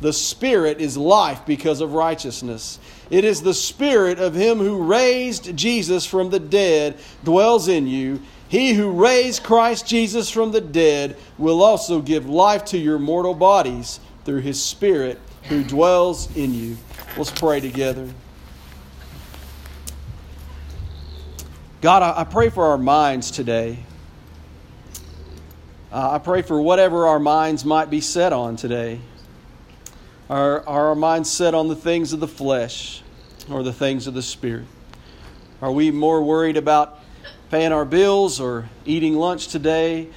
the Spirit is life because of righteousness. It is the Spirit of Him who raised Jesus from the dead dwells in you. He who raised Christ Jesus from the dead will also give life to your mortal bodies through His Spirit who dwells in you. Let's pray together. God, I pray for our minds today. Uh, I pray for whatever our minds might be set on today. Are, are our minds set on the things of the flesh or the things of the Spirit? Are we more worried about paying our bills or eating lunch today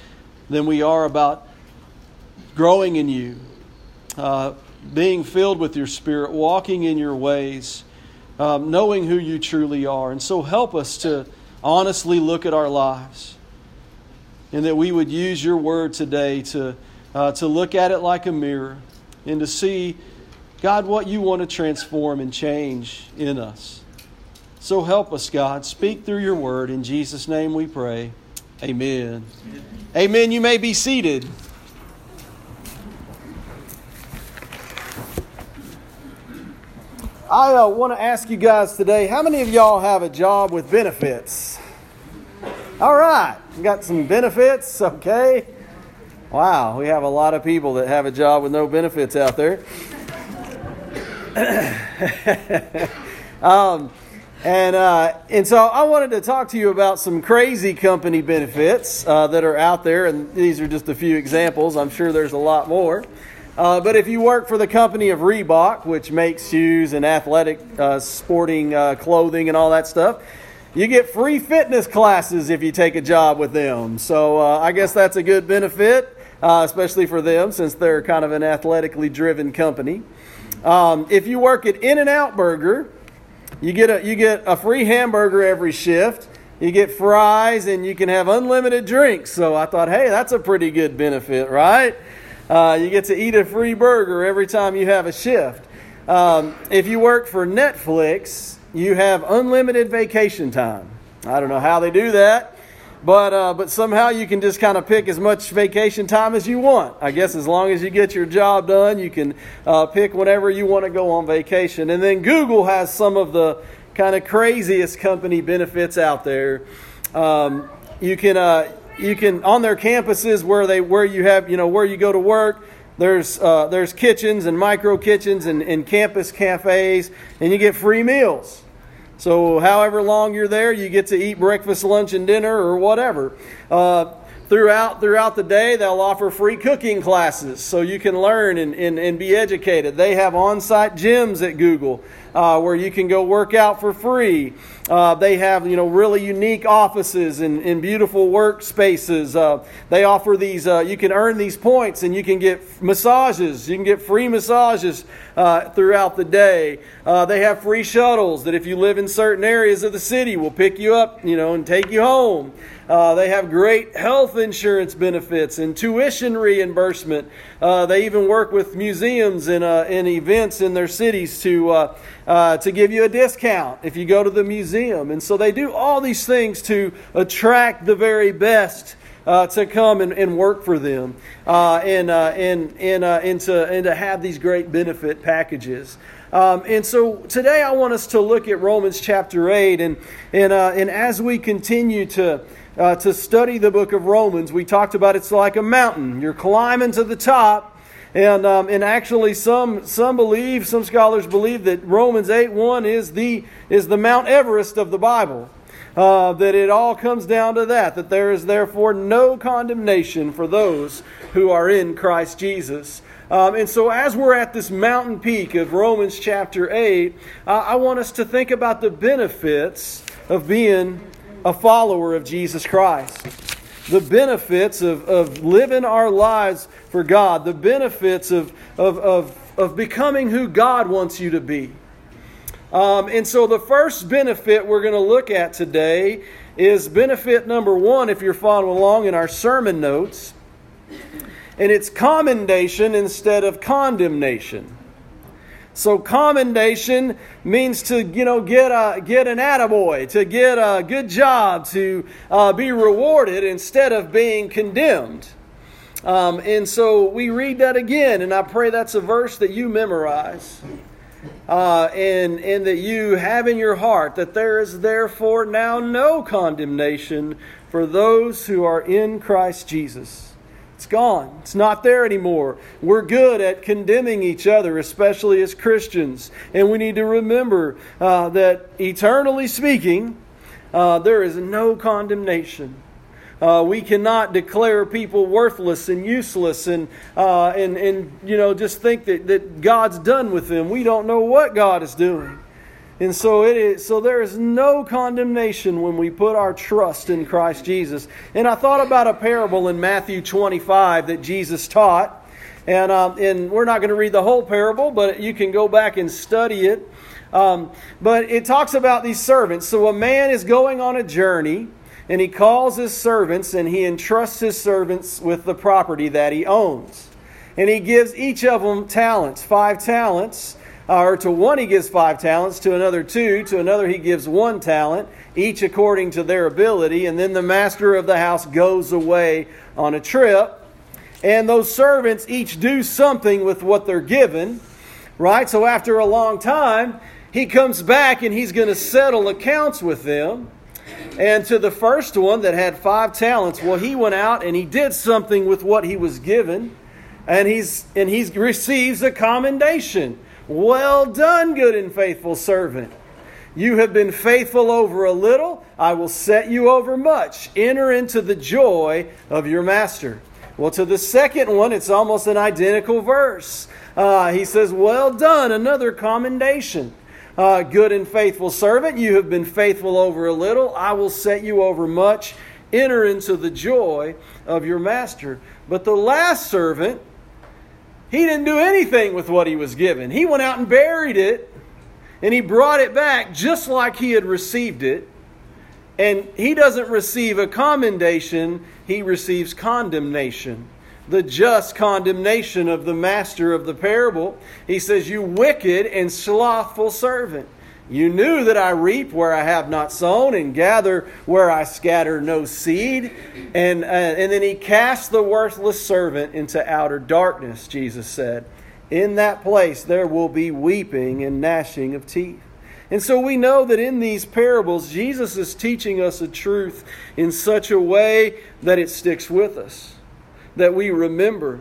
than we are about growing in you, uh, being filled with your Spirit, walking in your ways, um, knowing who you truly are? And so help us to honestly look at our lives and that we would use your word today to, uh, to look at it like a mirror and to see, God, what you want to transform and change in us. So help us, God. Speak through your word. In Jesus' name we pray. Amen. Amen. Amen. You may be seated. I uh, want to ask you guys today how many of y'all have a job with benefits? All right, got some benefits, okay? Wow, we have a lot of people that have a job with no benefits out there. um, and, uh, and so I wanted to talk to you about some crazy company benefits uh, that are out there, and these are just a few examples. I'm sure there's a lot more. Uh, but if you work for the company of Reebok, which makes shoes and athletic uh, sporting uh, clothing and all that stuff, you get free fitness classes if you take a job with them. So uh, I guess that's a good benefit uh, especially for them since they're kind of an athletically driven company. Um, if you work at In-N-Out Burger, you get a you get a free hamburger every shift. You get fries and you can have unlimited drinks. So I thought, hey, that's a pretty good benefit, right? Uh, you get to eat a free burger every time you have a shift. Um, if you work for Netflix, you have unlimited vacation time. I don't know how they do that. But, uh, but somehow you can just kind of pick as much vacation time as you want. I guess as long as you get your job done, you can uh, pick whenever you want to go on vacation. And then Google has some of the kind of craziest company benefits out there. Um, you can uh, you can on their campuses where they where you have you know where you go to work. There's uh, there's kitchens and micro kitchens and, and campus cafes, and you get free meals. So, however long you're there, you get to eat breakfast, lunch, and dinner, or whatever. Uh, throughout throughout the day they'll offer free cooking classes so you can learn and, and, and be educated they have on-site gyms at google uh, where you can go work out for free. Uh, they have you know really unique offices and, and beautiful workspaces. Uh, they offer these. Uh, you can earn these points and you can get massages. You can get free massages uh, throughout the day. Uh, they have free shuttles that if you live in certain areas of the city will pick you up, you know, and take you home. Uh, they have great health insurance benefits and tuition reimbursement. Uh, they even work with museums and, uh, and events in their cities to, uh, uh, to give you a discount if you go to the museum. And so they do all these things to attract the very best. Uh, to come and, and, work for them uh, and, uh, and, and, and, to, and to have these great benefit packages. Um, and so today I want us to look at Romans chapter 8. And, and, and as we continue to, uh, to study the book of Romans, we talked about it's like a mountain. You're climbing to the top. And, um, and actually, some, some believe, some scholars believe that Romans 8 1 is the, is the Mount Everest of the Bible. Uh, that it all comes down to that, that there is therefore no condemnation for those who are in Christ Jesus. Um, and so, as we're at this mountain peak of Romans chapter 8, uh, I want us to think about the benefits of being a follower of Jesus Christ. The benefits of, of living our lives for God, the benefits of, of, of, of becoming who God wants you to be. Um, and so, the first benefit we're going to look at today is benefit number one, if you're following along in our sermon notes, and it's commendation instead of condemnation. So commendation means to you know get a get an attaboy, to get a good job, to uh, be rewarded instead of being condemned. Um, and so we read that again, and I pray that's a verse that you memorize. Uh, and, and that you have in your heart that there is therefore now no condemnation for those who are in Christ Jesus. It's gone. It's not there anymore. We're good at condemning each other, especially as Christians. And we need to remember uh, that, eternally speaking, uh, there is no condemnation. Uh, we cannot declare people worthless and useless and, uh, and, and you know, just think that, that God's done with them. We don't know what God is doing. And so it is so there is no condemnation when we put our trust in Christ Jesus. And I thought about a parable in Matthew 25 that Jesus taught. And, um, and we're not going to read the whole parable, but you can go back and study it. Um, but it talks about these servants. So a man is going on a journey, and he calls his servants, and he entrusts his servants with the property that he owns. And he gives each of them talents, five talents or to one he gives five talents, to another two, to another he gives one talent, each according to their ability. And then the master of the house goes away on a trip. And those servants each do something with what they're given, right? So after a long time, he comes back and he's going to settle accounts with them. And to the first one that had five talents, well, he went out and he did something with what he was given, and he's and he receives a commendation. Well done, good and faithful servant. You have been faithful over a little, I will set you over much. Enter into the joy of your master. Well, to the second one, it's almost an identical verse. Uh, he says, Well done, another commendation. Uh, good and faithful servant, you have been faithful over a little, I will set you over much. Enter into the joy of your master. But the last servant, he didn't do anything with what he was given. He went out and buried it, and he brought it back just like he had received it. And he doesn't receive a commendation, he receives condemnation. The just condemnation of the master of the parable. He says, You wicked and slothful servant. You knew that I reap where I have not sown and gather where I scatter no seed. And, uh, and then he cast the worthless servant into outer darkness, Jesus said. In that place there will be weeping and gnashing of teeth. And so we know that in these parables, Jesus is teaching us a truth in such a way that it sticks with us, that we remember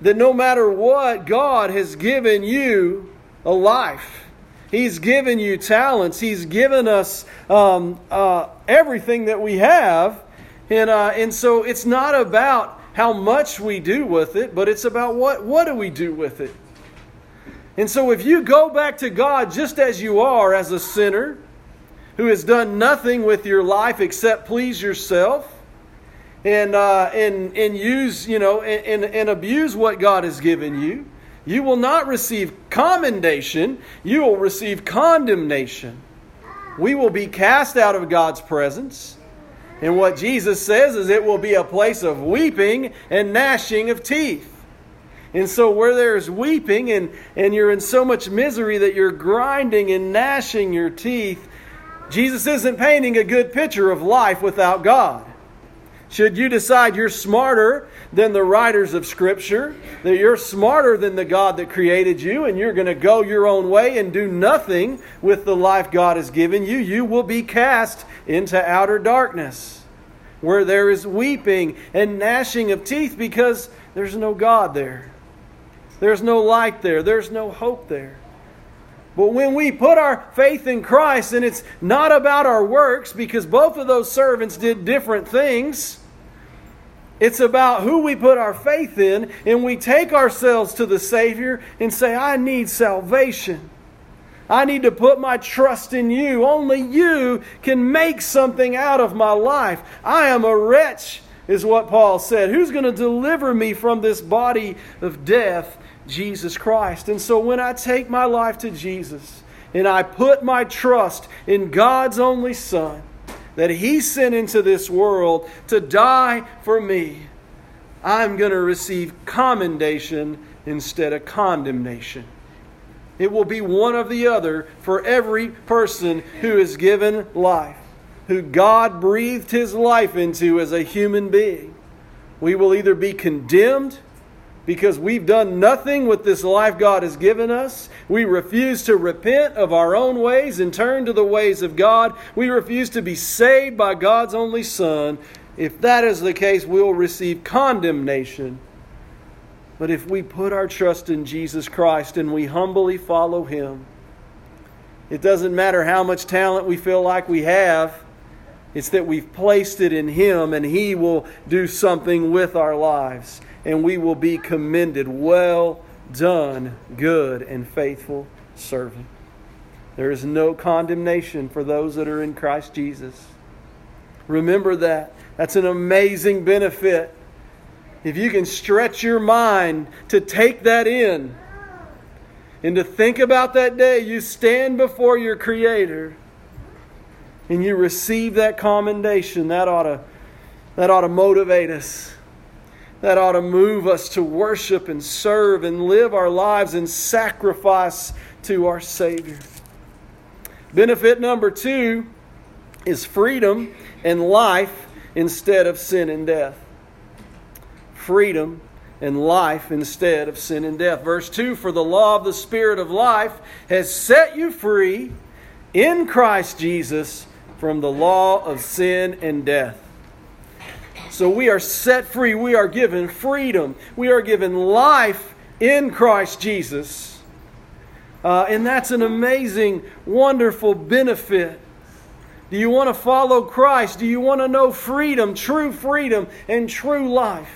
that no matter what, God has given you a life. He's given you talents. He's given us um, uh, everything that we have. And, uh, and so it's not about how much we do with it, but it's about what, what do we do with it. And so, if you go back to God just as you are, as a sinner who has done nothing with your life except please yourself, and uh, and and use you know and, and, and abuse what God has given you, you will not receive commendation. You will receive condemnation. We will be cast out of God's presence. And what Jesus says is it will be a place of weeping and gnashing of teeth. And so, where there's weeping and, and you're in so much misery that you're grinding and gnashing your teeth, Jesus isn't painting a good picture of life without God. Should you decide you're smarter than the writers of Scripture, that you're smarter than the God that created you, and you're going to go your own way and do nothing with the life God has given you, you will be cast into outer darkness, where there is weeping and gnashing of teeth because there's no God there. There's no light there. There's no hope there. But when we put our faith in Christ, and it's not about our works, because both of those servants did different things. It's about who we put our faith in, and we take ourselves to the Savior and say, I need salvation. I need to put my trust in you. Only you can make something out of my life. I am a wretch, is what Paul said. Who's going to deliver me from this body of death? Jesus Christ. And so when I take my life to Jesus and I put my trust in God's only Son, that He sent into this world to die for me, I'm going to receive commendation instead of condemnation. It will be one of the other for every person who is given life, who God breathed His life into as a human being. We will either be condemned because we've done nothing with this life God has given us. We refuse to repent of our own ways and turn to the ways of God. We refuse to be saved by God's only Son. If that is the case, we'll receive condemnation. But if we put our trust in Jesus Christ and we humbly follow Him, it doesn't matter how much talent we feel like we have. It's that we've placed it in Him and He will do something with our lives and we will be commended. Well done, good and faithful servant. There is no condemnation for those that are in Christ Jesus. Remember that. That's an amazing benefit. If you can stretch your mind to take that in and to think about that day you stand before your Creator and you receive that commendation, that ought to, that ought to motivate us that ought to move us to worship and serve and live our lives in sacrifice to our Savior. Benefit number two is freedom and life instead of sin and death. Freedom and life instead of sin and death. Verse 2 For the law of the Spirit of life has set you free in Christ Jesus from the law of sin and death. So we are set free. We are given freedom. We are given life in Christ Jesus. Uh, and that's an amazing, wonderful benefit. Do you want to follow Christ? Do you want to know freedom, true freedom, and true life?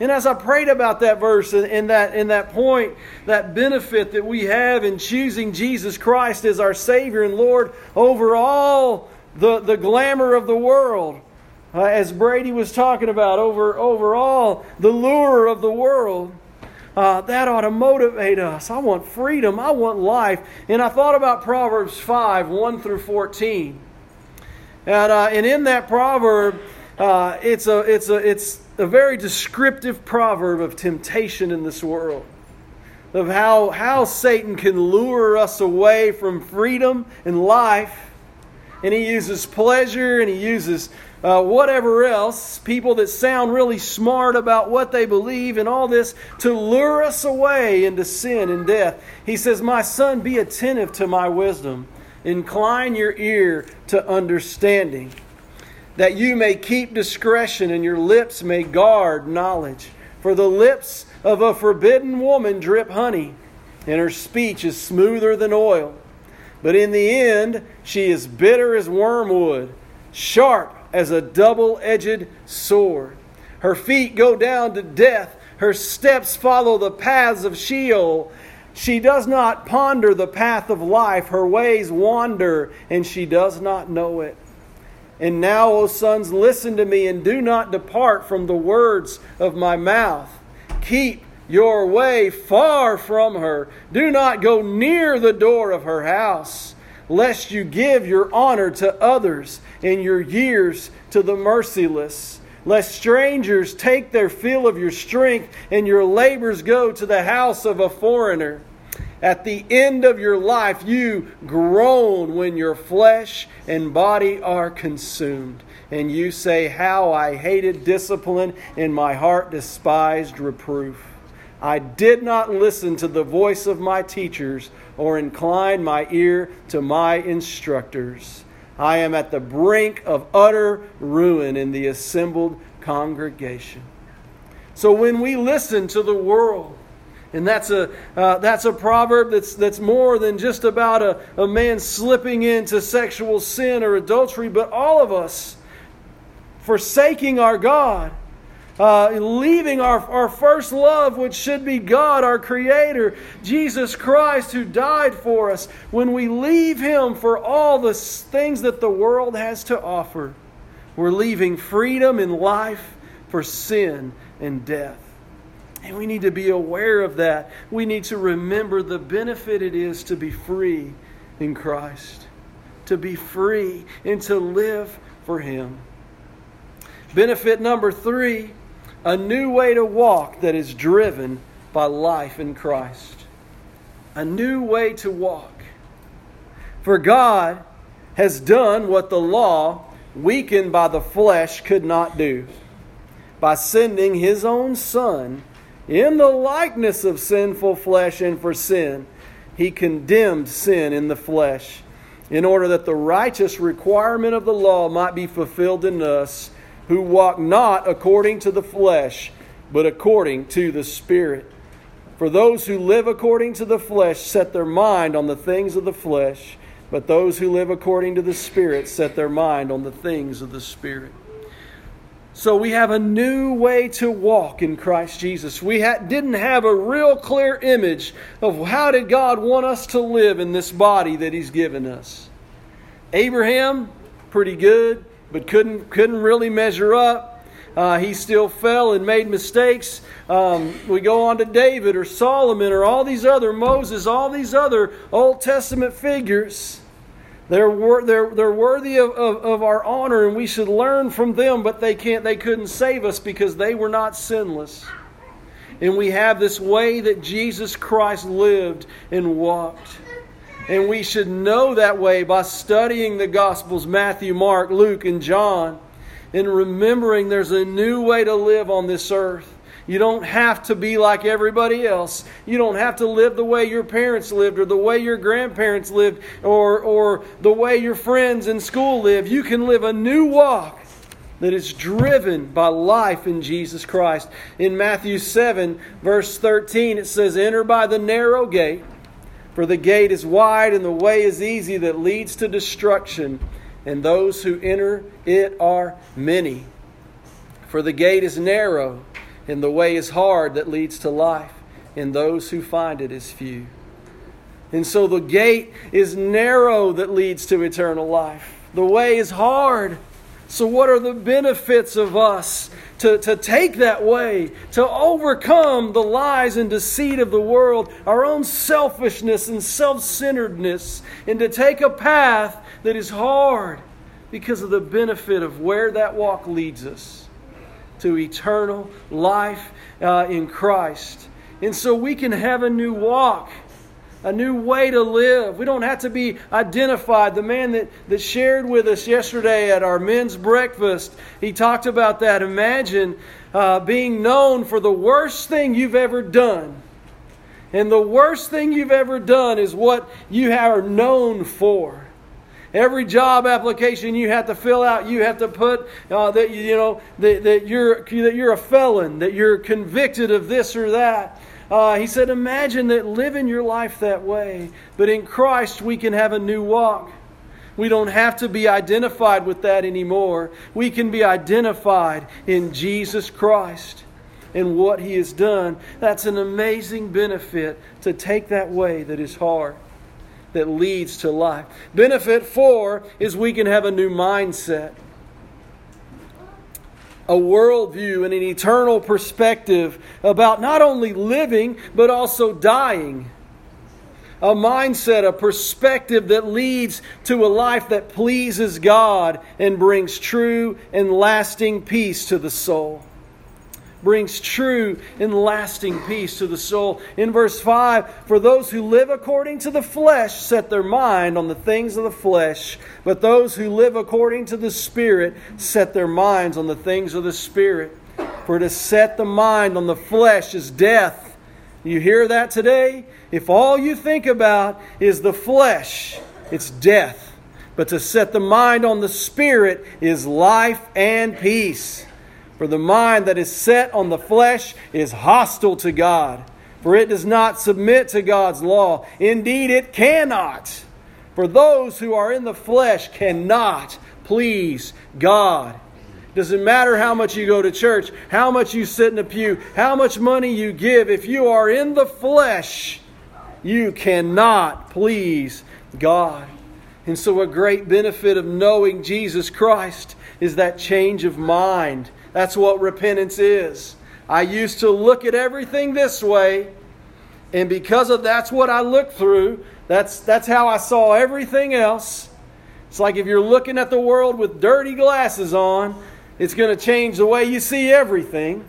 And as I prayed about that verse and that, in that point, that benefit that we have in choosing Jesus Christ as our Savior and Lord over all the, the glamour of the world, uh, as Brady was talking about over overall the lure of the world. Uh, that ought to motivate us. I want freedom. I want life. And I thought about Proverbs 5 1 through 14. And, uh, and in that proverb, uh, it's, a, it's, a, it's a very descriptive proverb of temptation in this world, of how, how Satan can lure us away from freedom and life. And he uses pleasure and he uses uh, whatever else, people that sound really smart about what they believe and all this, to lure us away into sin and death. He says, My son, be attentive to my wisdom, incline your ear to understanding, that you may keep discretion and your lips may guard knowledge. For the lips of a forbidden woman drip honey, and her speech is smoother than oil. But in the end, she is bitter as wormwood, sharp as a double edged sword. Her feet go down to death, her steps follow the paths of Sheol. She does not ponder the path of life. Her ways wander, and she does not know it. And now, O sons, listen to me and do not depart from the words of my mouth. Keep your way far from her. Do not go near the door of her house, lest you give your honor to others and your years to the merciless. Lest strangers take their fill of your strength and your labors go to the house of a foreigner. At the end of your life, you groan when your flesh and body are consumed. And you say, How I hated discipline, and my heart despised reproof. I did not listen to the voice of my teachers or incline my ear to my instructors. I am at the brink of utter ruin in the assembled congregation. So when we listen to the world, and that's a, uh, that's a proverb that's, that's more than just about a, a man slipping into sexual sin or adultery, but all of us forsaking our God, uh, leaving our, our first love, which should be God, our Creator, Jesus Christ, who died for us. When we leave Him for all the things that the world has to offer, we're leaving freedom and life for sin and death. And we need to be aware of that. We need to remember the benefit it is to be free in Christ, to be free and to live for Him. Benefit number three a new way to walk that is driven by life in Christ. A new way to walk. For God has done what the law, weakened by the flesh, could not do by sending His own Son in the likeness of sinful flesh and for sin, he condemned sin in the flesh, in order that the righteous requirement of the law might be fulfilled in us, who walk not according to the flesh, but according to the Spirit. For those who live according to the flesh set their mind on the things of the flesh, but those who live according to the Spirit set their mind on the things of the Spirit. So we have a new way to walk in Christ Jesus. We ha- didn't have a real clear image of how did God want us to live in this body that He's given us. Abraham, pretty good, but couldn't couldn't really measure up. Uh, he still fell and made mistakes. Um, we go on to David or Solomon or all these other Moses, all these other Old Testament figures they're, wor- they're, they're worthy of, of, of our honor and we should learn from them, but they can't they couldn't save us because they were not sinless. And we have this way that Jesus Christ lived and walked. And we should know that way by studying the Gospels Matthew, Mark, Luke, and John, and remembering there's a new way to live on this earth. You don't have to be like everybody else. You don't have to live the way your parents lived or the way your grandparents lived or, or the way your friends in school live. You can live a new walk that is driven by life in Jesus Christ. In Matthew 7, verse 13, it says, Enter by the narrow gate, for the gate is wide and the way is easy that leads to destruction, and those who enter it are many. For the gate is narrow and the way is hard that leads to life, and those who find it is few. And so the gate is narrow that leads to eternal life. The way is hard. So, what are the benefits of us to, to take that way, to overcome the lies and deceit of the world, our own selfishness and self centeredness, and to take a path that is hard because of the benefit of where that walk leads us? to eternal life uh, in Christ. And so we can have a new walk, a new way to live. We don't have to be identified. The man that, that shared with us yesterday at our men's breakfast, he talked about that. Imagine uh, being known for the worst thing you've ever done. And the worst thing you've ever done is what you are known for. Every job application you have to fill out, you have to put uh, that you know that, that you're that you're a felon, that you're convicted of this or that. Uh, he said, "Imagine that living your life that way, but in Christ we can have a new walk. We don't have to be identified with that anymore. We can be identified in Jesus Christ." and what He has done. That's an amazing benefit to take that way that is hard, that leads to life. Benefit four is we can have a new mindset a worldview and an eternal perspective about not only living, but also dying. A mindset, a perspective that leads to a life that pleases God and brings true and lasting peace to the soul brings true and lasting peace to the soul. In verse 5, for those who live according to the flesh set their mind on the things of the flesh, but those who live according to the Spirit set their minds on the things of the Spirit. For to set the mind on the flesh is death. You hear that today? If all you think about is the flesh, it's death. But to set the mind on the Spirit is life and peace. For the mind that is set on the flesh is hostile to God, for it does not submit to God's law. Indeed, it cannot. For those who are in the flesh cannot please God. Doesn't matter how much you go to church, how much you sit in a pew, how much money you give, if you are in the flesh, you cannot please God. And so, a great benefit of knowing Jesus Christ is that change of mind that's what repentance is. I used to look at everything this way, and because of that's what I looked through, that's, that's how I saw everything else. It's like if you're looking at the world with dirty glasses on, it's going to change the way you see everything.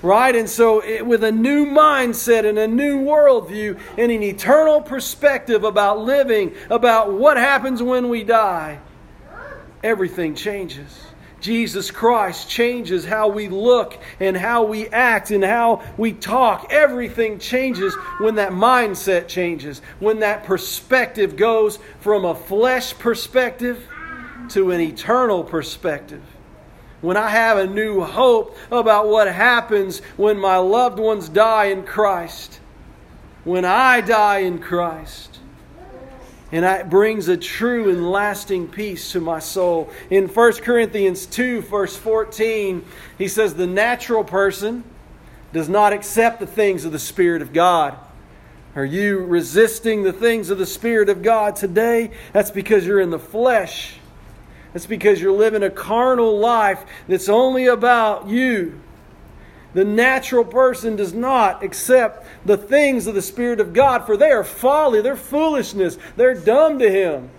Right? And so, it, with a new mindset and a new worldview and an eternal perspective about living, about what happens when we die, everything changes. Jesus Christ changes how we look and how we act and how we talk. Everything changes when that mindset changes, when that perspective goes from a flesh perspective to an eternal perspective. When I have a new hope about what happens when my loved ones die in Christ, when I die in Christ and it brings a true and lasting peace to my soul. In 1 Corinthians 2, verse 14, he says, The natural person does not accept the things of the Spirit of God. Are you resisting the things of the Spirit of God today? That's because you're in the flesh. That's because you're living a carnal life that's only about you. The natural person does not accept the things of the Spirit of God, for they are folly, they're foolishness, they're dumb to him.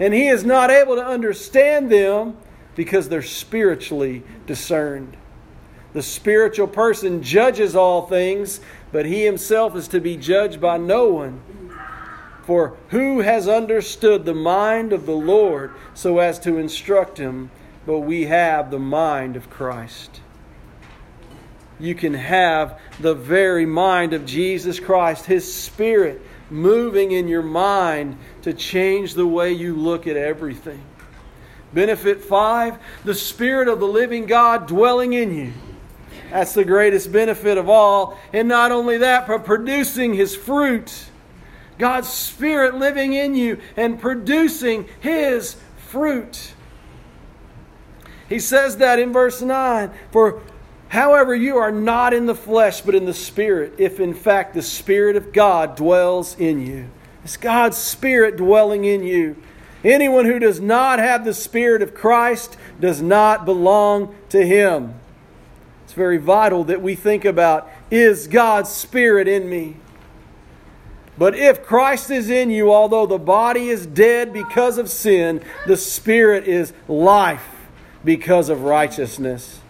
And he is not able to understand them because they're spiritually discerned. The spiritual person judges all things, but he himself is to be judged by no one. For who has understood the mind of the Lord so as to instruct him? But we have the mind of Christ you can have the very mind of Jesus Christ, His Spirit moving in your mind to change the way you look at everything. Benefit five, the Spirit of the living God dwelling in you. That's the greatest benefit of all. And not only that, but producing His fruit. God's Spirit living in you and producing His fruit. He says that in verse 9 For However, you are not in the flesh, but in the Spirit, if in fact the Spirit of God dwells in you. It's God's Spirit dwelling in you. Anyone who does not have the Spirit of Christ does not belong to Him. It's very vital that we think about is God's Spirit in me? But if Christ is in you, although the body is dead because of sin, the Spirit is life because of righteousness.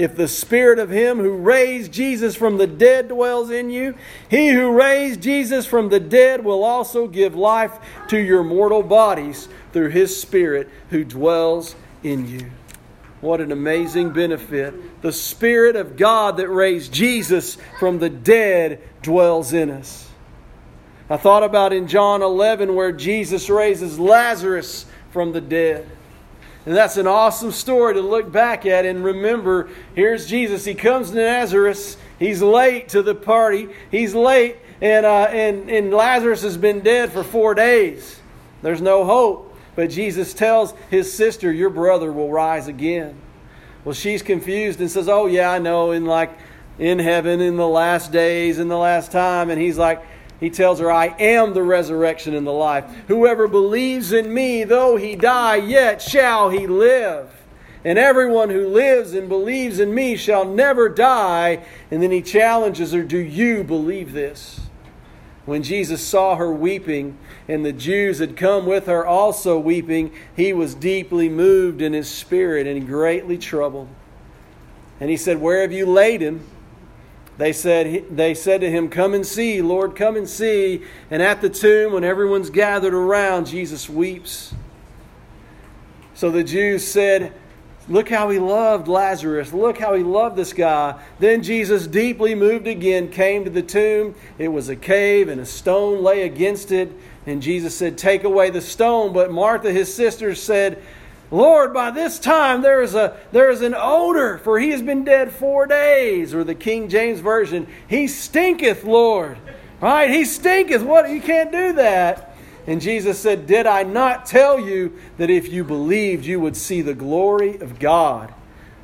If the Spirit of Him who raised Jesus from the dead dwells in you, He who raised Jesus from the dead will also give life to your mortal bodies through His Spirit who dwells in you. What an amazing benefit. The Spirit of God that raised Jesus from the dead dwells in us. I thought about in John 11 where Jesus raises Lazarus from the dead. And that's an awesome story to look back at and remember. Here's Jesus. He comes to Nazareth. He's late to the party. He's late, and, uh, and, and Lazarus has been dead for four days. There's no hope. But Jesus tells his sister, Your brother will rise again. Well, she's confused and says, Oh, yeah, I know. In like in heaven in the last days, in the last time. And he's like, he tells her, I am the resurrection and the life. Whoever believes in me, though he die, yet shall he live. And everyone who lives and believes in me shall never die. And then he challenges her, Do you believe this? When Jesus saw her weeping, and the Jews had come with her also weeping, he was deeply moved in his spirit and greatly troubled. And he said, Where have you laid him? They said, they said to him, Come and see, Lord, come and see. And at the tomb, when everyone's gathered around, Jesus weeps. So the Jews said, Look how he loved Lazarus. Look how he loved this guy. Then Jesus, deeply moved again, came to the tomb. It was a cave, and a stone lay against it. And Jesus said, Take away the stone. But Martha, his sister, said, Lord, by this time there is, a, there is an odor, for he has been dead four days. Or the King James Version, he stinketh, Lord. Right? He stinketh. What? You can't do that. And Jesus said, Did I not tell you that if you believed, you would see the glory of God?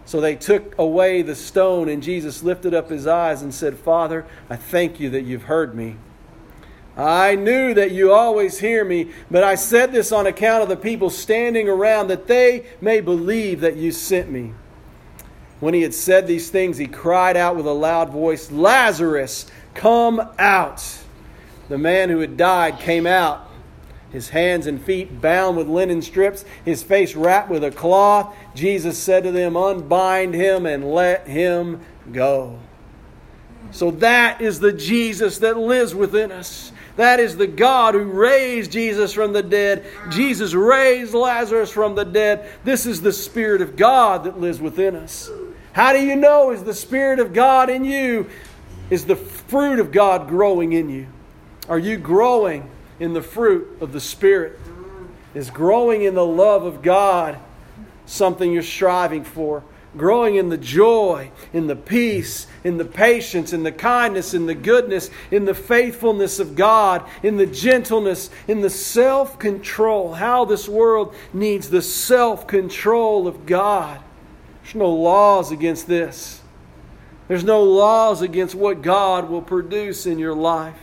So they took away the stone, and Jesus lifted up his eyes and said, Father, I thank you that you've heard me. I knew that you always hear me, but I said this on account of the people standing around, that they may believe that you sent me. When he had said these things, he cried out with a loud voice, Lazarus, come out. The man who had died came out, his hands and feet bound with linen strips, his face wrapped with a cloth. Jesus said to them, Unbind him and let him go. So that is the Jesus that lives within us. That is the God who raised Jesus from the dead. Jesus raised Lazarus from the dead. This is the Spirit of God that lives within us. How do you know is the Spirit of God in you? Is the fruit of God growing in you? Are you growing in the fruit of the Spirit? Is growing in the love of God something you're striving for? Growing in the joy, in the peace, in the patience, in the kindness, in the goodness, in the faithfulness of God, in the gentleness, in the self control. How this world needs the self control of God. There's no laws against this. There's no laws against what God will produce in your life.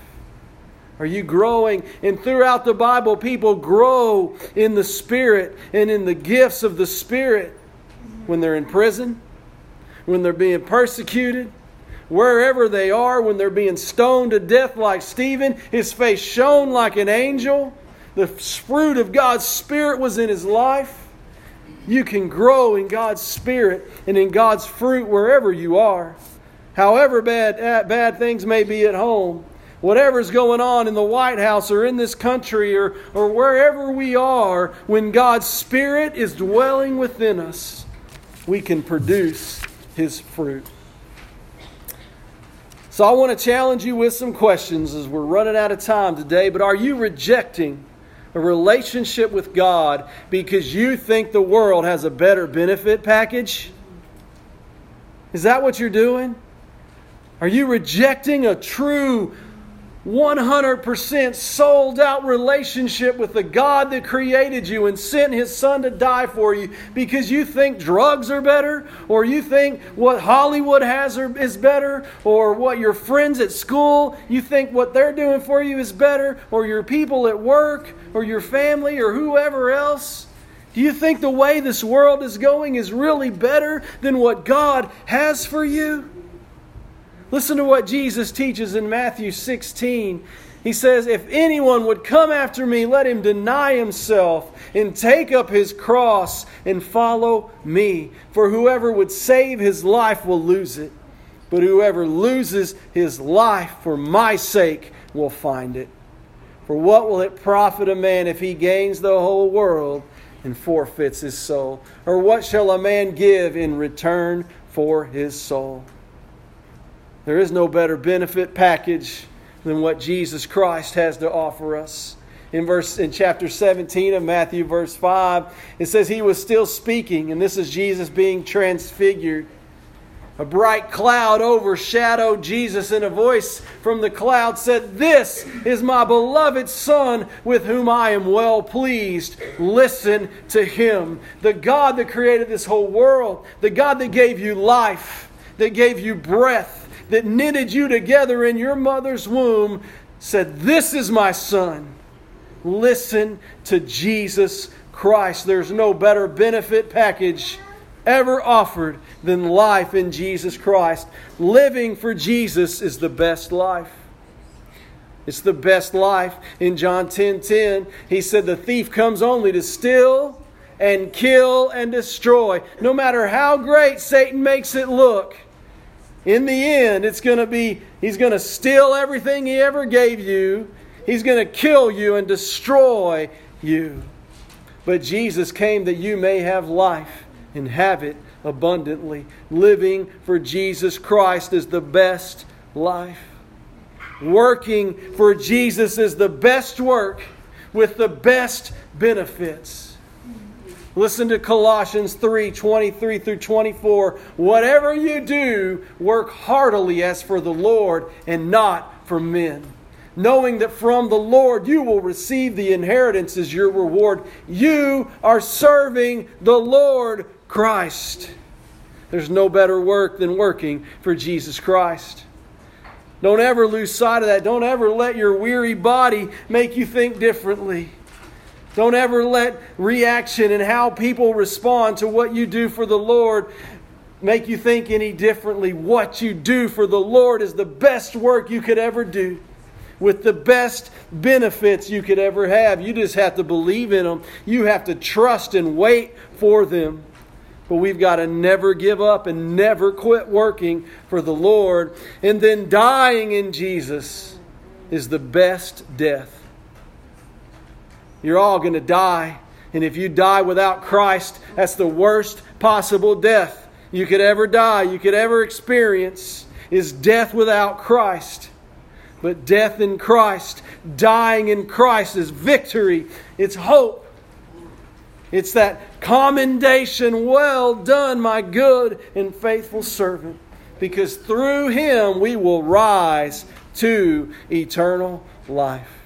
Are you growing? And throughout the Bible, people grow in the Spirit and in the gifts of the Spirit when they're in prison, when they're being persecuted, wherever they are, when they're being stoned to death like Stephen, his face shone like an angel. The fruit of God's Spirit was in his life. You can grow in God's Spirit and in God's fruit wherever you are. However bad, uh, bad things may be at home, whatever's going on in the White House or in this country or, or wherever we are, when God's Spirit is dwelling within us, we can produce his fruit. So I want to challenge you with some questions as we're running out of time today. But are you rejecting a relationship with God because you think the world has a better benefit package? Is that what you're doing? Are you rejecting a true 100% sold out relationship with the God that created you and sent his son to die for you because you think drugs are better or you think what Hollywood has is better or what your friends at school you think what they're doing for you is better or your people at work or your family or whoever else do you think the way this world is going is really better than what God has for you? Listen to what Jesus teaches in Matthew 16. He says, If anyone would come after me, let him deny himself and take up his cross and follow me. For whoever would save his life will lose it, but whoever loses his life for my sake will find it. For what will it profit a man if he gains the whole world and forfeits his soul? Or what shall a man give in return for his soul? There is no better benefit package than what Jesus Christ has to offer us. In verse in chapter 17 of Matthew verse 5, it says he was still speaking and this is Jesus being transfigured. A bright cloud overshadowed Jesus, and a voice from the cloud said, This is my beloved Son with whom I am well pleased. Listen to him. The God that created this whole world, the God that gave you life, that gave you breath, that knitted you together in your mother's womb said, This is my son. Listen to Jesus Christ. There's no better benefit package ever offered than life in Jesus Christ. Living for Jesus is the best life. It's the best life. In John 10 10, he said, The thief comes only to steal and kill and destroy. No matter how great Satan makes it look, in the end, it's going to be, he's going to steal everything he ever gave you. He's going to kill you and destroy you. But Jesus came that you may have life and have it abundantly. Living for Jesus Christ is the best life. Working for Jesus is the best work with the best benefits. Listen to Colossians 3 23 through 24. Whatever you do, work heartily as for the Lord and not for men knowing that from the Lord you will receive the inheritance as your reward. You are serving the Lord Christ. There's no better work than working for Jesus Christ. Don't ever lose sight of that. Don't ever let your weary body make you think differently. Don't ever let reaction and how people respond to what you do for the Lord make you think any differently. What you do for the Lord is the best work you could ever do with the best benefits you could ever have. You just have to believe in them. You have to trust and wait for them. But we've got to never give up and never quit working for the Lord. And then dying in Jesus is the best death. You're all going to die. And if you die without Christ, that's the worst possible death you could ever die, you could ever experience, is death without Christ. But death in Christ, dying in Christ is victory. It's hope. It's that commendation, well done, my good and faithful servant. Because through him we will rise to eternal life.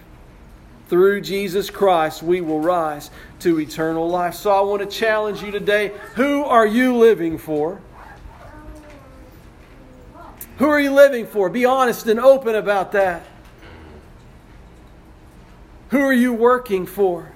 Through Jesus Christ we will rise to eternal life. So I want to challenge you today who are you living for? Who are you living for? Be honest and open about that. Who are you working for?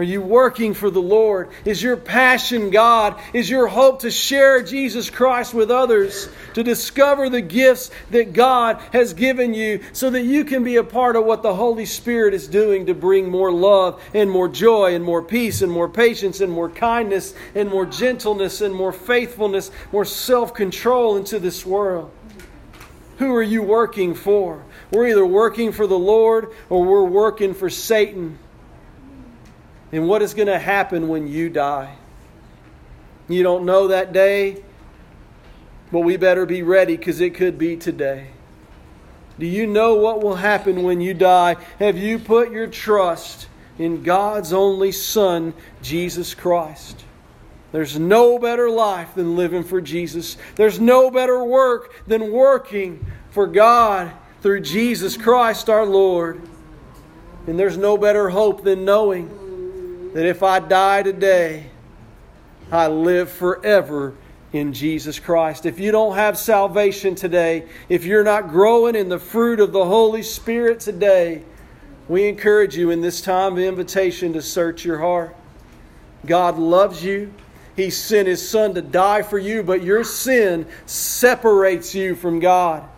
Are you working for the Lord? Is your passion God? Is your hope to share Jesus Christ with others? To discover the gifts that God has given you so that you can be a part of what the Holy Spirit is doing to bring more love and more joy and more peace and more patience and more kindness and more gentleness and more faithfulness, more self control into this world? Who are you working for? We're either working for the Lord or we're working for Satan. And what is going to happen when you die? You don't know that day, but we better be ready because it could be today. Do you know what will happen when you die? Have you put your trust in God's only Son, Jesus Christ? There's no better life than living for Jesus. There's no better work than working for God through Jesus Christ our Lord. And there's no better hope than knowing that if I die today, I live forever in Jesus Christ. If you don't have salvation today, if you're not growing in the fruit of the Holy Spirit today, we encourage you in this time of invitation to search your heart. God loves you. He sent His Son to die for you, but your sin separates you from God.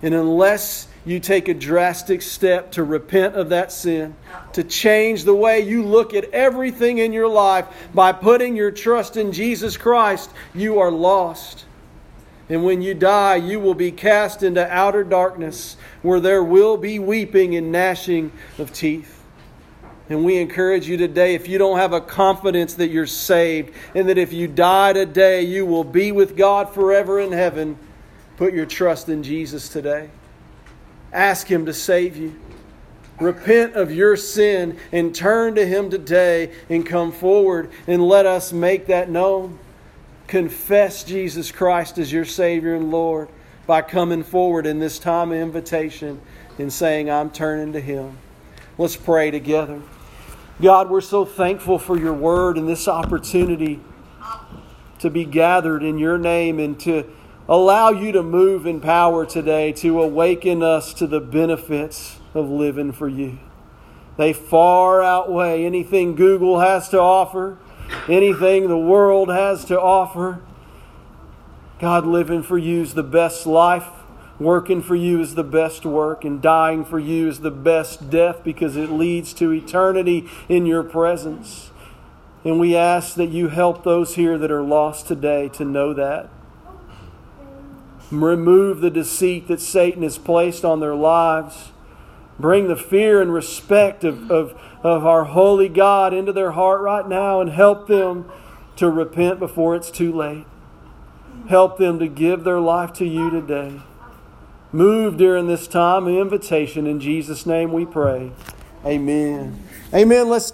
And unless you take a drastic step to repent of that sin, to change the way you look at everything in your life by putting your trust in Jesus Christ, you are lost. And when you die, you will be cast into outer darkness where there will be weeping and gnashing of teeth. And we encourage you today if you don't have a confidence that you're saved and that if you die today, you will be with God forever in heaven, put your trust in Jesus today. Ask Him to save you. Repent of your sin and turn to Him today and come forward and let us make that known. Confess Jesus Christ as your Savior and Lord by coming forward in this time of invitation and saying, I'm turning to Him. Let's pray together. God, we're so thankful for your word and this opportunity to be gathered in your name and to allow you to move in power today to awaken us to the benefits of living for you. They far outweigh anything Google has to offer, anything the world has to offer. God, living for you is the best life. Working for you is the best work, and dying for you is the best death because it leads to eternity in your presence. And we ask that you help those here that are lost today to know that. Remove the deceit that Satan has placed on their lives. Bring the fear and respect of, of, of our holy God into their heart right now and help them to repent before it's too late. Help them to give their life to you today. Move during this time of invitation. In Jesus' name we pray. Amen. Amen. Let's